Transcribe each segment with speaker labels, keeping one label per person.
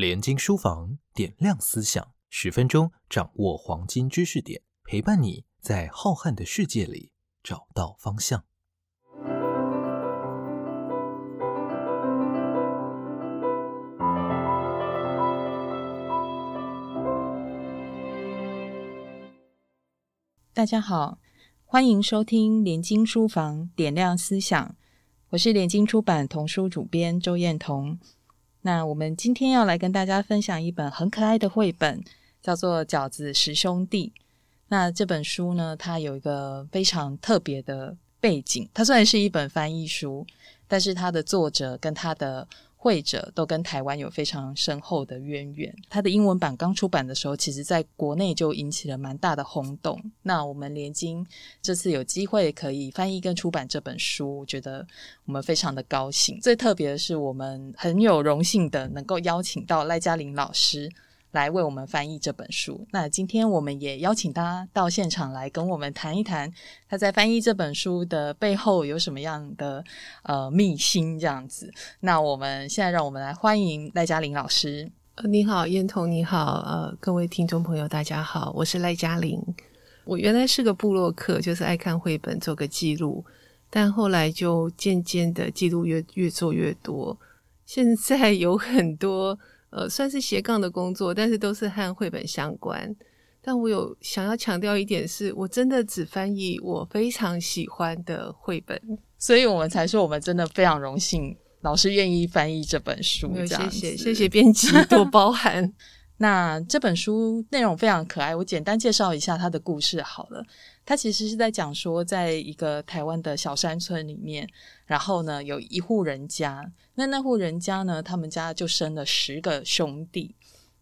Speaker 1: 联经书房点亮思想，十分钟掌握黄金知识点，陪伴你在浩瀚的世界里找到方向。
Speaker 2: 大家好，欢迎收听联经书房点亮思想，我是联经出版童书主编周燕彤。那我们今天要来跟大家分享一本很可爱的绘本，叫做《饺子十兄弟》。那这本书呢，它有一个非常特别的背景。它虽然是一本翻译书，但是它的作者跟它的会者都跟台湾有非常深厚的渊源。他的英文版刚出版的时候，其实在国内就引起了蛮大的轰动。那我们联经这次有机会可以翻译跟出版这本书，我觉得我们非常的高兴。最特别的是，我们很有荣幸的能够邀请到赖嘉玲老师。来为我们翻译这本书。那今天我们也邀请他到现场来跟我们谈一谈，他在翻译这本书的背后有什么样的呃秘辛这样子。那我们现在让我们来欢迎赖嘉玲老师。
Speaker 3: 你好，燕彤，你好，呃，各位听众朋友，大家好，我是赖嘉玲。我原来是个布洛克，就是爱看绘本，做个记录，但后来就渐渐的记录越越做越多，现在有很多。呃，算是斜杠的工作，但是都是和绘本相关。但我有想要强调一点，是我真的只翻译我非常喜欢的绘本，
Speaker 2: 所以我们才说我们真的非常荣幸，老师愿意翻译这本书。
Speaker 3: 谢谢，谢谢编辑多包涵。
Speaker 2: 那这本书内容非常可爱，我简单介绍一下它的故事好了。它其实是在讲说，在一个台湾的小山村里面，然后呢有一户人家，那那户人家呢，他们家就生了十个兄弟。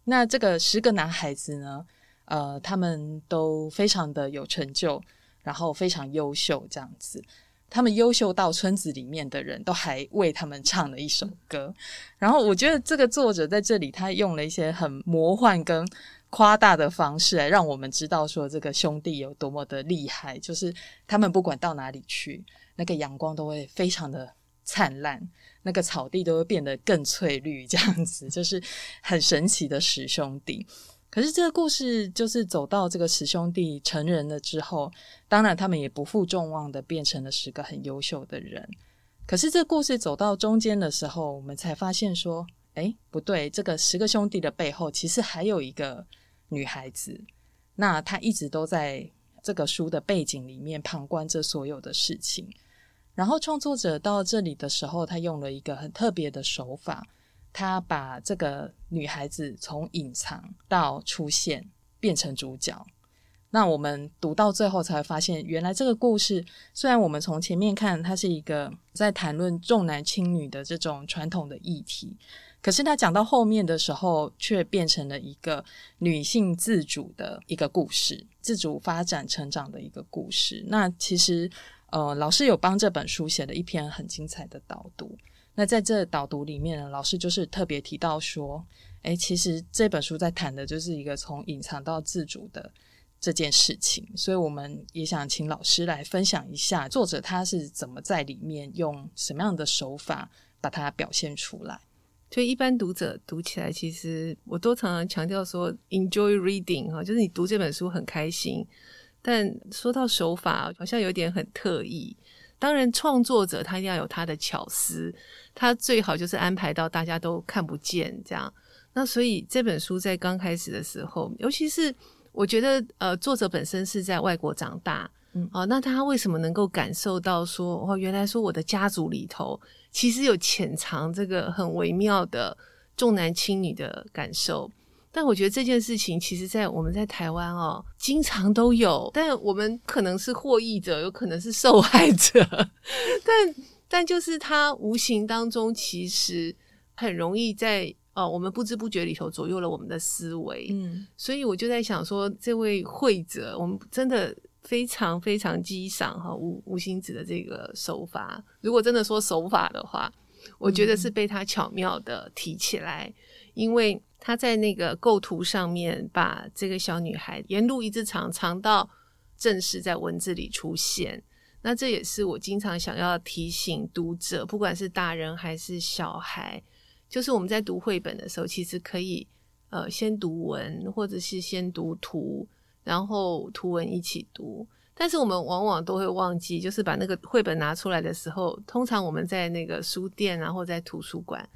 Speaker 2: 那这个十个男孩子呢，呃，他们都非常的有成就，然后非常优秀，这样子。他们优秀到村子里面的人都还为他们唱了一首歌，然后我觉得这个作者在这里他用了一些很魔幻跟夸大的方式来让我们知道说这个兄弟有多么的厉害，就是他们不管到哪里去，那个阳光都会非常的灿烂，那个草地都会变得更翠绿，这样子就是很神奇的十兄弟。可是这个故事就是走到这个十兄弟成人了之后，当然他们也不负众望的变成了十个很优秀的人。可是这故事走到中间的时候，我们才发现说，哎，不对，这个十个兄弟的背后其实还有一个女孩子，那她一直都在这个书的背景里面旁观这所有的事情。然后创作者到这里的时候，他用了一个很特别的手法。他把这个女孩子从隐藏到出现，变成主角。那我们读到最后才发现，原来这个故事虽然我们从前面看它是一个在谈论重男轻女的这种传统的议题，可是他讲到后面的时候，却变成了一个女性自主的一个故事，自主发展成长的一个故事。那其实，呃，老师有帮这本书写了一篇很精彩的导读。那在这导读里面，呢，老师就是特别提到说，哎，其实这本书在谈的就是一个从隐藏到自主的这件事情，所以我们也想请老师来分享一下作者他是怎么在里面用什么样的手法把它表现出来。
Speaker 3: 所以一般读者读起来，其实我都常常强调说，enjoy reading 哈，就是你读这本书很开心，但说到手法，好像有点很特意。当然，创作者他一定要有他的巧思，他最好就是安排到大家都看不见这样。那所以这本书在刚开始的时候，尤其是我觉得，呃，作者本身是在外国长大，嗯，哦，那他为什么能够感受到说，哦，原来说我的家族里头其实有潜藏这个很微妙的重男轻女的感受？但我觉得这件事情，其实，在我们在台湾哦，经常都有。但我们可能是获益者，有可能是受害者。但但就是他无形当中，其实很容易在哦，我们不知不觉里头左右了我们的思维。嗯，所以我就在想说，这位会者，我们真的非常非常激赏哈吴吴星子的这个手法。如果真的说手法的话，我觉得是被他巧妙的提起来，因为。他在那个构图上面，把这个小女孩沿路一直藏藏到正式在文字里出现。那这也是我经常想要提醒读者，不管是大人还是小孩，就是我们在读绘本的时候，其实可以呃先读文，或者是先读图，然后图文一起读。但是我们往往都会忘记，就是把那个绘本拿出来的时候，通常我们在那个书店啊，或在图书馆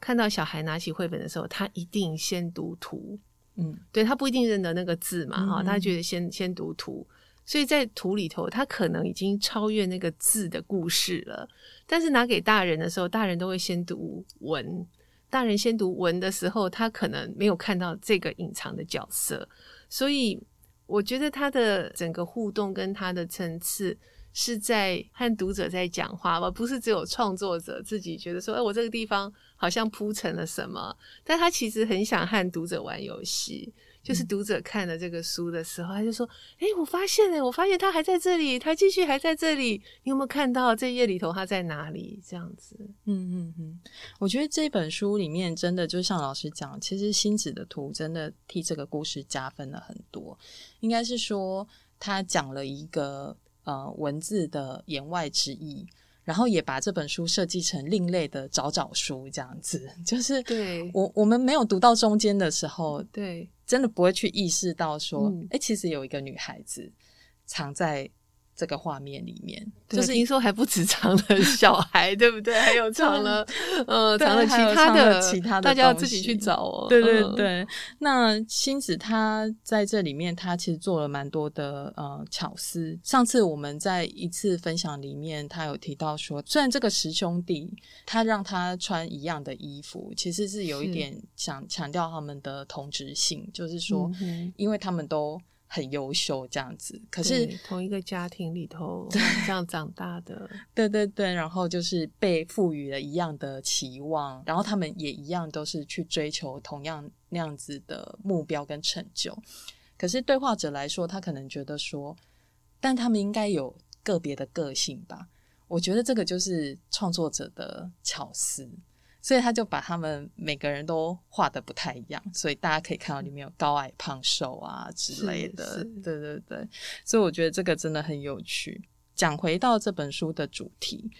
Speaker 3: 看到小孩拿起绘本的时候，他一定先读图，
Speaker 2: 嗯，
Speaker 3: 对他不一定认得那个字嘛，哈、
Speaker 2: 嗯
Speaker 3: 他觉得先先读图，所以在图里头，他可能已经超越那个字的故事了。但是拿给大人的时候，大人都会先读文，大人先读文的时候，他可能没有看到这个隐藏的角色，所以我觉得他的整个互动跟他的层次。是在和读者在讲话而不是只有创作者自己觉得说，哎，我这个地方好像铺成了什么，但他其实很想和读者玩游戏。就是读者看了这个书的时候，他就说：“哎、我发现了，我发现他还在这里，他继续还在这里。你有没有看到这页里头他在哪里？这样子，
Speaker 2: 嗯嗯嗯，我觉得这本书里面真的就像老师讲，其实星子的图真的替这个故事加分了很多。应该是说，他讲了一个呃文字的言外之意，然后也把这本书设计成另类的找找书这样子。就是
Speaker 3: 对。
Speaker 2: 我我们没有读到中间的时候，
Speaker 3: 对。
Speaker 2: 真的不会去意识到说，哎、
Speaker 3: 嗯
Speaker 2: 其实有一个女孩子藏在这个画面里面，
Speaker 3: 就
Speaker 2: 就是是
Speaker 3: 听说还不止藏了小孩，对不对？还有藏了 呃，
Speaker 2: 对
Speaker 3: 藏了其他的，
Speaker 2: 其他的
Speaker 3: 大家要自己去找哦。
Speaker 2: 对对
Speaker 3: 嗯，
Speaker 2: 对，那星子他在这里面，他其实做了蛮多的呃巧思。上次我们在一次分享里面，他有提到说，虽然这个十兄弟他让他穿一样的衣服，其实是有一
Speaker 3: 是
Speaker 2: 点想强调他们的同质性，就是说，
Speaker 3: 嗯
Speaker 2: 因为他们都很优秀这样子。可是
Speaker 3: 同一个家庭里头 这样长大的，
Speaker 2: 对对对，然后就是被赋予了一样的期望，然后他们也一样都是去追求同样那样子的目标跟成就。可是对话者来说，他可能觉得说，但他们应该有个别的个性吧？我觉得这个就是创作者的巧思，所以他就把他们每个人都画的不太一样，所以大家可以看到里面有高矮胖瘦啊之类的
Speaker 3: 是是。
Speaker 2: 对对对，所以我觉得这个真的很有趣。讲回到这本书的主题，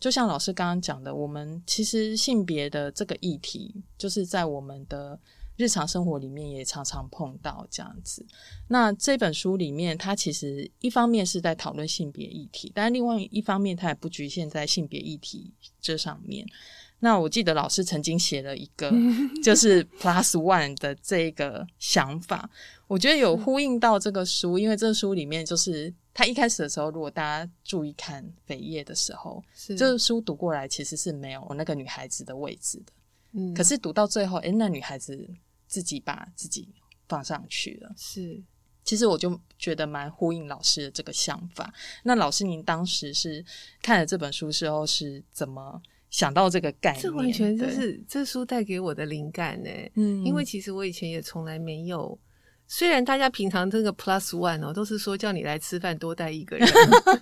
Speaker 2: 就像老师刚刚讲的，我们其实性别的这个议题，就是在我们的日常生活里面也常常碰到这样子。那这本书里面，它其实一方面是在讨论性别议题，但另外一方面，它也不局限在性别议题这上面。那我记得老师曾经写了一个，就是 Plus One 的这个想法，我觉得有呼应到这个书，因为这个书里面就是他一开始的时候，如果大家注意看扉页的时候，
Speaker 3: 是
Speaker 2: 这个书读过来其实是没有那个女孩子的位置的。
Speaker 3: 嗯
Speaker 2: 可是读到最后，诶，那女孩子自己把自己放上去了。
Speaker 3: 是
Speaker 2: 其实我就觉得蛮呼应老师的这个想法。那老师，您当时是看了这本书之后是怎么想到这个概念？
Speaker 3: 这完全就，是这书带给我的灵感呢。
Speaker 2: 嗯
Speaker 3: 因为其实我以前也从来没有，虽然大家平常这个 plus one 哦，都是说叫你来吃饭多带一个人，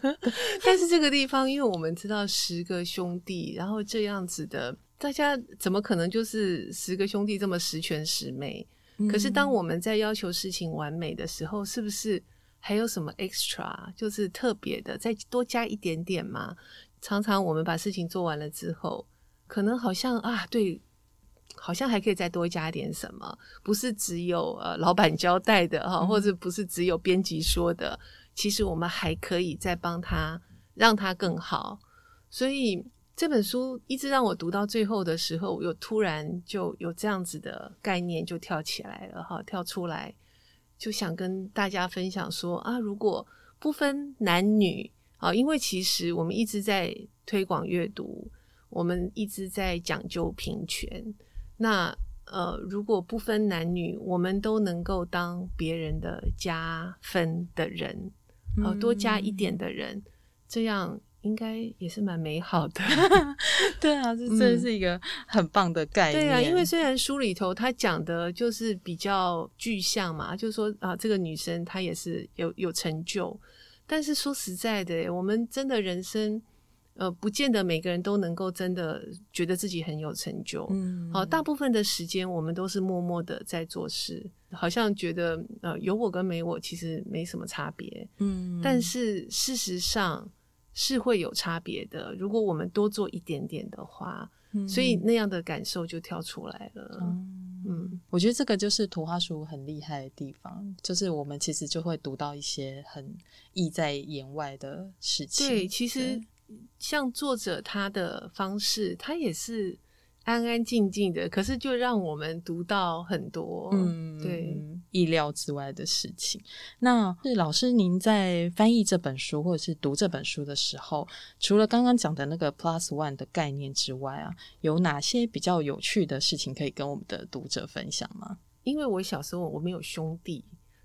Speaker 3: 但是这个地方，因为我们知道十个兄弟，然后这样子的，大家怎么可能就是十个兄弟这么十全十美？可是当我们在要求事情完美的时候，是不是还有什么 extra，就是特别的，再多加一点点嘛？常常我们把事情做完了之后，可能好像啊，对，好像还可以再多加点什么，不是只有呃老板交代的哈，
Speaker 2: 嗯
Speaker 3: 或者不是只有编辑说的，其实我们还可以再帮他让他更好。所以这本书一直让我读到最后的时候，我又突然就有这样子的概念就跳起来了哈，跳出来就想跟大家分享说啊，如果不分男女啊，因为其实我们一直在推广阅读，我们一直在讲究平权。那呃，如果不分男女，我们都能够当别人的加分的人，好、多加一点的人，这样应该也是蛮美好的。
Speaker 2: 对啊，这
Speaker 3: 嗯
Speaker 2: 这是一个很棒的概念。
Speaker 3: 对啊，因为虽然书里头他讲的就是比较具象嘛，就是说啊，这个女生她也是有有成就，但是说实在的，我们真的人生，呃，不见得每个人都能够真的觉得自己很有成就。
Speaker 2: 嗯，
Speaker 3: 好、大部分的时间我们都是默默的在做事，好像觉得呃有我跟没我其实没什么差别，
Speaker 2: 嗯，
Speaker 3: 但是事实上是会有差别的。如果我们多做一点点的话，所以那样的感受就跳出来了。
Speaker 2: 我觉得这个就是图画书很厉害的地方，就是我们其实就会读到一些很意在言外的事情。
Speaker 3: 对，其实像作者他的方式，他也是安安静静的，可是就让我们读到很多，
Speaker 2: 嗯，
Speaker 3: 对，
Speaker 2: 意料之外的事情。那是老师您在翻译这本书或者是读这本书的时候，除了刚刚讲的那个 Plus One 的概念之外啊，有哪些比较有趣的事情可以跟我们的读者分享吗？
Speaker 3: 因为我小时候我没有兄弟。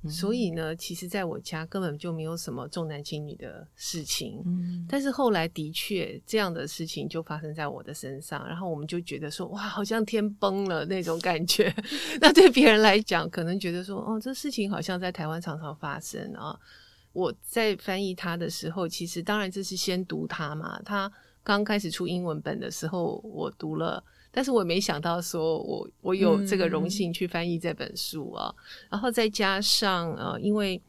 Speaker 3: 所以呢，其实在我家根本就没有什么重男轻女的事情。
Speaker 2: 嗯，
Speaker 3: 但是后来的确这样的事情就发生在我的身上，然后我们就觉得说，哇，好像天崩了那种感觉。那对别人来讲，可能觉得说，哦，这事情好像在台湾常常发生啊。我在翻译他的时候，其实当然这是先读他嘛。他刚开始出英文本的时候，我读了。但是我没想到，说我我有这个荣幸去翻译这本书啊，然后再加上呃，因为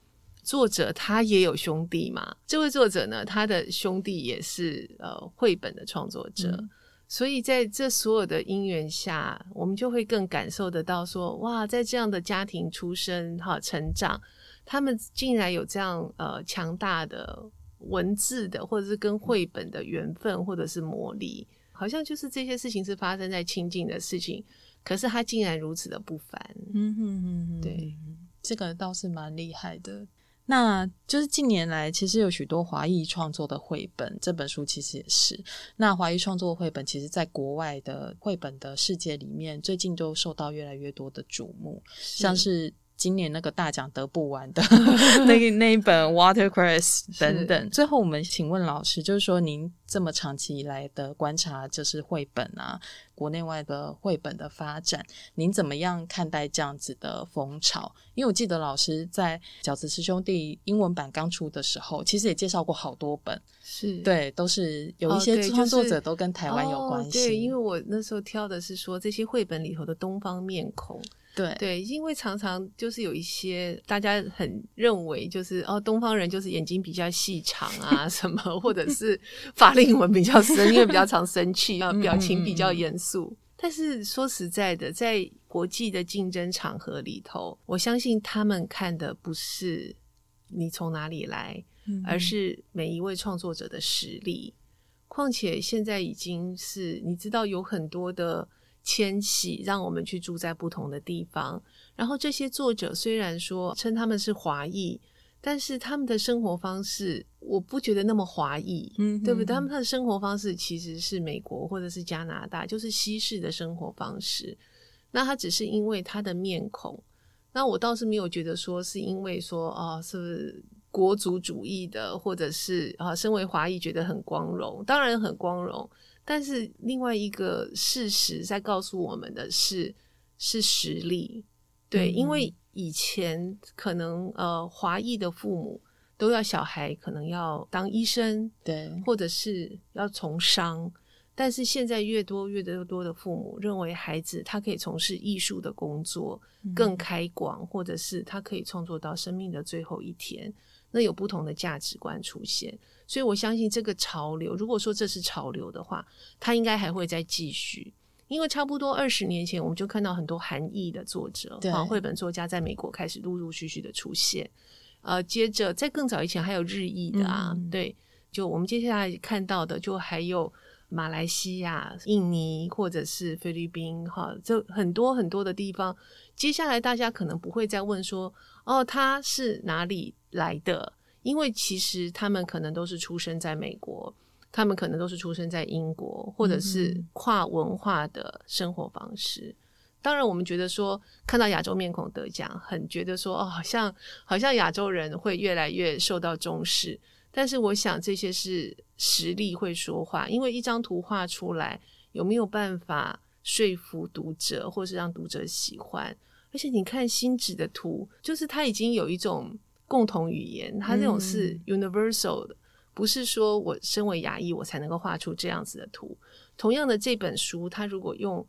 Speaker 3: 作者他也有兄弟嘛，这位作者呢，他的兄弟也是呃绘本的创作者，所以在这所有的因缘下，我们就会更感受得到说，哇，在这样的家庭出生哈成长，他们竟然有这样呃强大的文字的，或者是跟绘本的缘分，或者是魔力。好像就是这些事情是发生在亲近的事情，可是他竟然如此的不凡。
Speaker 2: 嗯哼哼哼，
Speaker 3: 对，
Speaker 2: 这个倒是蛮厉害的。那就是近年来其实有许多华裔创作的绘本，这本书其实也是。那华裔创作的绘本，其实在国外的绘本的世界里面，最近都受到越来越多的瞩目，像是。今年那个大奖得不完的 那个 那一本 Watercress 等等，最后我们请问老师，就是说您这么长期以来的观察，就是绘本啊，国内外的绘本的发展，您怎么样看待这样子的风潮？因为我记得老师在饺子师兄弟英文版刚出的时候，其实也介绍过好多本，
Speaker 3: 是
Speaker 2: 对，都是有一些创作者都跟台湾有关系。
Speaker 3: 对，因为我那时候挑的是说这些绘本里头的东方面孔。
Speaker 2: 对
Speaker 3: 对，因为常常就是有一些大家很认为就是哦，东方人就是眼睛比较细长啊，什么或者是法令纹比较深，因为比较常生气啊，表情比较严肃。但是说实在的，在国际的竞争场合里头，我相信他们看的不是你从哪里来，而是每一位创作者的实力。况且现在已经是你知道有很多的。迁徙让我们去住在不同的地方，然后这些作者虽然说称他们是华裔，但是他们的生活方式我不觉得那么华裔，嗯，对不对？他们他的生活方式其实是美国或者是加拿大，就是西式的生活方式。那他只是因为他的面孔，那我倒是没有觉得说是因为说哦，是国族主义的，或者是啊，身为华裔觉得很光荣，当然很光荣。但是另外一个事实在告诉我们的是，是实力。对，因为以前可能呃华裔的父母都要小孩可能要当医生，
Speaker 2: 对，
Speaker 3: 或者是要从商。但是现在越多越多多的父母认为孩子他可以从事艺术的工作更开广，或者是他可以创作到生命的最后一天，那有不同的价值观出现。所以我相信这个潮流，如果说这是潮流的话，它应该还会再继续。因为差不多二十年前，我们就看到很多韩裔的作者、绘本作家在美国开始陆陆续续的出现。呃，接着在更早以前还有日裔的啊，对，就我们接下来看到的，就还有马来西亚、印尼或者是菲律宾，哈，就很多很多的地方。接下来大家可能不会再问说，哦，他是哪里来的？因为其实他们可能都是出生在美国，他们可能都是出生在英国，或者是跨文化的生活方式。当然，我们觉得说看到亚洲面孔得奖，很觉得说哦，好像好像亚洲人会越来越受到重视。但是，我想这些是实力会说话，因为一张图画出来有没有办法说服读者，或是让读者喜欢？而且你看新纸的图，就是它已经有一种。共同语言，它这种是 universal 的，不是说我身为牙医我才能够画出这样子的图。同样的，这本书，它如果用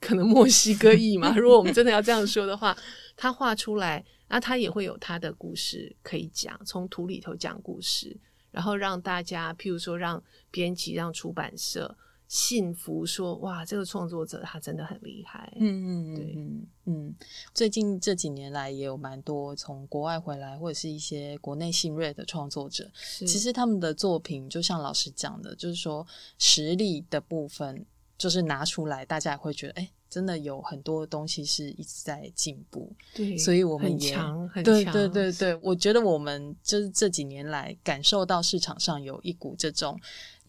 Speaker 3: 可能墨西哥裔嘛，如果我们真的要这样说的话，它画出来，那它也会有它的故事可以讲，从图里头讲故事，然后让大家，譬如说让编辑、让出版社信服说，哇，这个创作者他真的很厉害。
Speaker 2: 嗯嗯
Speaker 3: 对
Speaker 2: 嗯嗯，最近这几年来也有蛮多从国外回来或者是一些国内新锐的创作者，其实他们的作品就像老师讲的，就是说实力的部分就是拿出来，大家也会觉得，哎，真的有很多东西是一直在进步。
Speaker 3: 对，
Speaker 2: 所以我们
Speaker 3: 很
Speaker 2: 也
Speaker 3: 强，很
Speaker 2: 对
Speaker 3: 强
Speaker 2: 对对对，我觉得我们就是这几年来感受到市场上有一股这种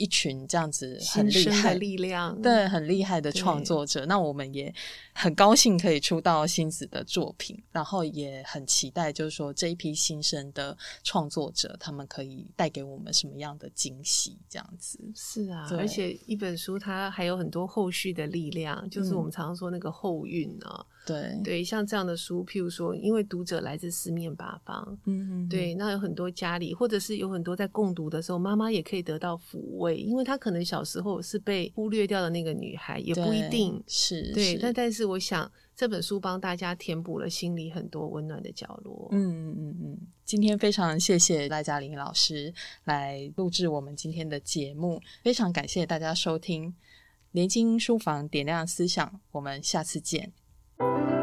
Speaker 2: 一群这样子很厉害
Speaker 3: 的力量，
Speaker 2: 对，很厉害的创作者。那我们也很高兴可以出到新子的作品，然后也很期待，就是说这一批新生的创作者，他们可以带给我们什么样的惊喜，这样子。
Speaker 3: 是啊，而且一本书它还有很多后续的力量，就是我
Speaker 2: 嗯
Speaker 3: 们常常说那个后运啊。
Speaker 2: 对，
Speaker 3: 对，像这样的书，譬如说，因为读者来自四面八方，
Speaker 2: 嗯，
Speaker 3: 对，那有很多家里，或者是有很多在共读的时候，妈妈也可以得到抚慰，因为她可能小时候是被忽略掉的那个女孩，也不一
Speaker 2: 对
Speaker 3: 定。
Speaker 2: 是，
Speaker 3: 对，
Speaker 2: 是
Speaker 3: 但但是我想这本书帮大家填补了心里很多温暖的角落。
Speaker 2: 嗯嗯嗯嗯，今天非常谢谢赖嘉玲老师来录制我们今天的节目，非常感谢大家收听连经书房点亮思想，我们下次见。Thank you.